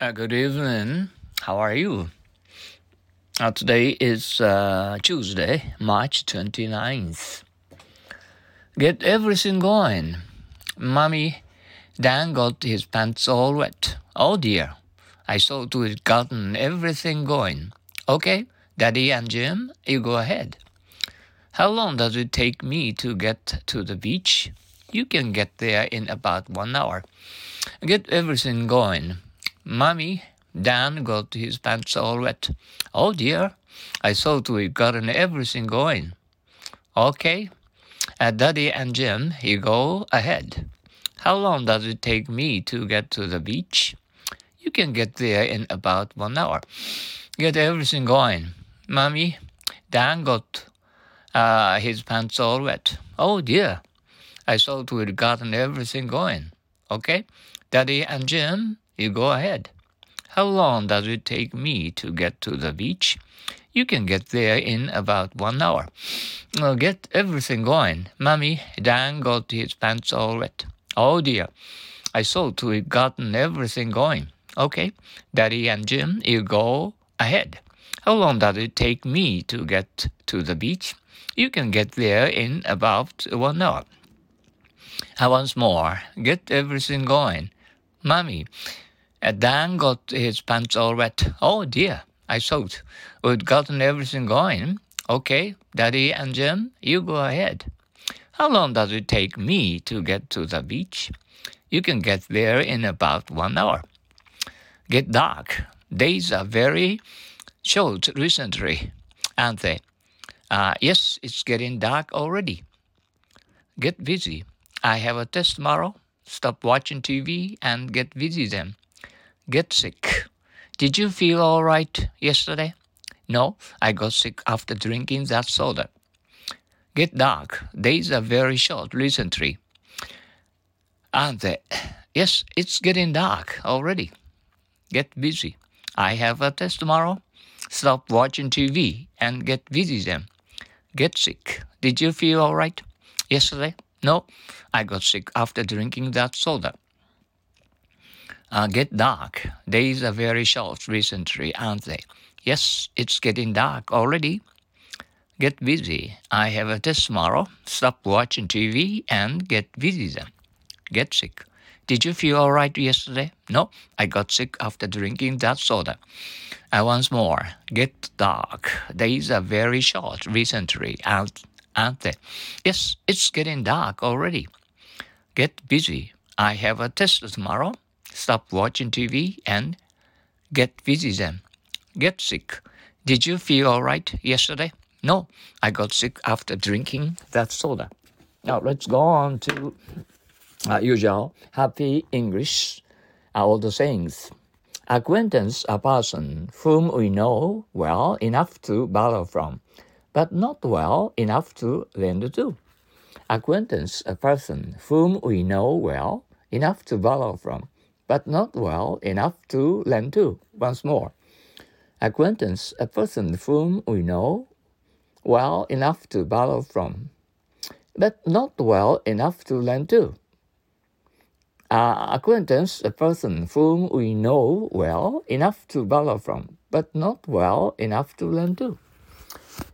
Uh, good evening. How are you? Uh, today is uh, Tuesday, March 29th. Get everything going. Mommy, Dan got his pants all wet. Oh dear. I saw to it gotten everything going. Okay, Daddy and Jim, you go ahead. How long does it take me to get to the beach? You can get there in about one hour. Get everything going. Mommy, Dan got his pants all wet. Oh dear, I thought we'd gotten everything going. Okay, uh, Daddy and Jim, you go ahead. How long does it take me to get to the beach? You can get there in about one hour. Get everything going. Mommy, Dan got uh, his pants all wet. Oh dear, I thought we'd gotten everything going. Okay, Daddy and Jim, you go ahead. How long does it take me to get to the beach? You can get there in about one hour. Well, get everything going. Mummy, Dan got his pants all wet. Oh dear. I thought we'd gotten everything going. Okay, Daddy and Jim, you go ahead. How long does it take me to get to the beach? You can get there in about one hour. Uh, once more, get everything going. Mummy, uh, Dan got his pants all wet. Oh dear, I thought we'd gotten everything going. Okay, Daddy and Jim, you go ahead. How long does it take me to get to the beach? You can get there in about one hour. Get dark. Days are very short recently, aren't they? Uh, yes, it's getting dark already. Get busy. I have a test tomorrow. Stop watching TV and get busy then get sick. Did you feel all right yesterday? No, I got sick after drinking that soda. Get dark. Days are very short recently. Aren't ah, they? Yes, it's getting dark already. Get busy. I have a test tomorrow. Stop watching TV and get busy then. Get sick. Did you feel all right yesterday? No, I got sick after drinking that soda uh, get dark. Days are very short recently, aren't they? Yes, it's getting dark already. Get busy. I have a test tomorrow. Stop watching TV and get busy then. Get sick. Did you feel all right yesterday? No, I got sick after drinking that soda. And once more, get dark. Days are very short recently, aren't, aren't they? Yes, it's getting dark already. Get busy. I have a test tomorrow stop watching TV, and get busy then. Get sick. Did you feel all right yesterday? No, I got sick after drinking that soda. Now let's go on to uh, usual happy English, uh, all the sayings. Acquaintance, a person whom we know well enough to borrow from, but not well enough to lend to. Acquaintance, a person whom we know well enough to borrow from, but not well enough to lend to. Once more, acquaintance, a person whom we know well enough to borrow from, but not well enough to lend to. Uh, acquaintance, a person whom we know well enough to borrow from, but not well enough to lend to.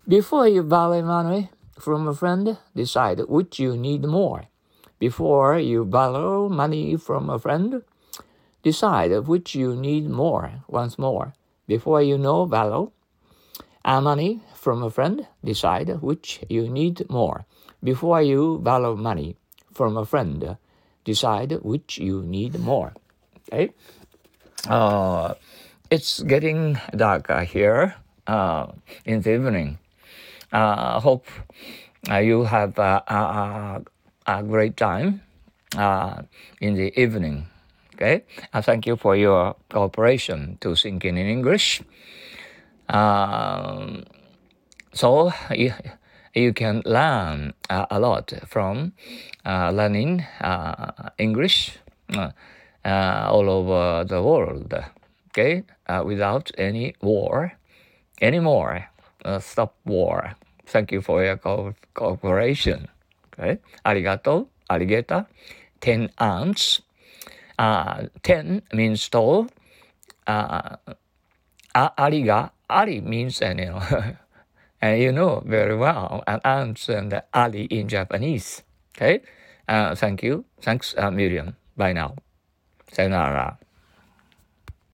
Before you borrow money from a friend, decide which you need more. Before you borrow money from a friend, Decide which you need more once more before you know. And money from a friend, decide which you need more before you borrow money from a friend. Decide which you need more. Okay. Uh, it's getting darker here in the evening. Uh, hope uh, you have a, a, great time uh, in the evening. Okay, uh, thank you for your cooperation to thinking in English. Um, so you, you can learn uh, a lot from uh, learning uh, English uh, uh, all over the world. Okay, without any war anymore. Uh, stop war. Thank you for your co cooperation. Okay. Arigato, arigeta. Ten ants. Uh, ten means tall. Uh, ariga, ari means an you and you know very well an ants and ali in Japanese. Okay. Uh, thank you. Thanks, uh, Miriam. Bye now. Sayonara.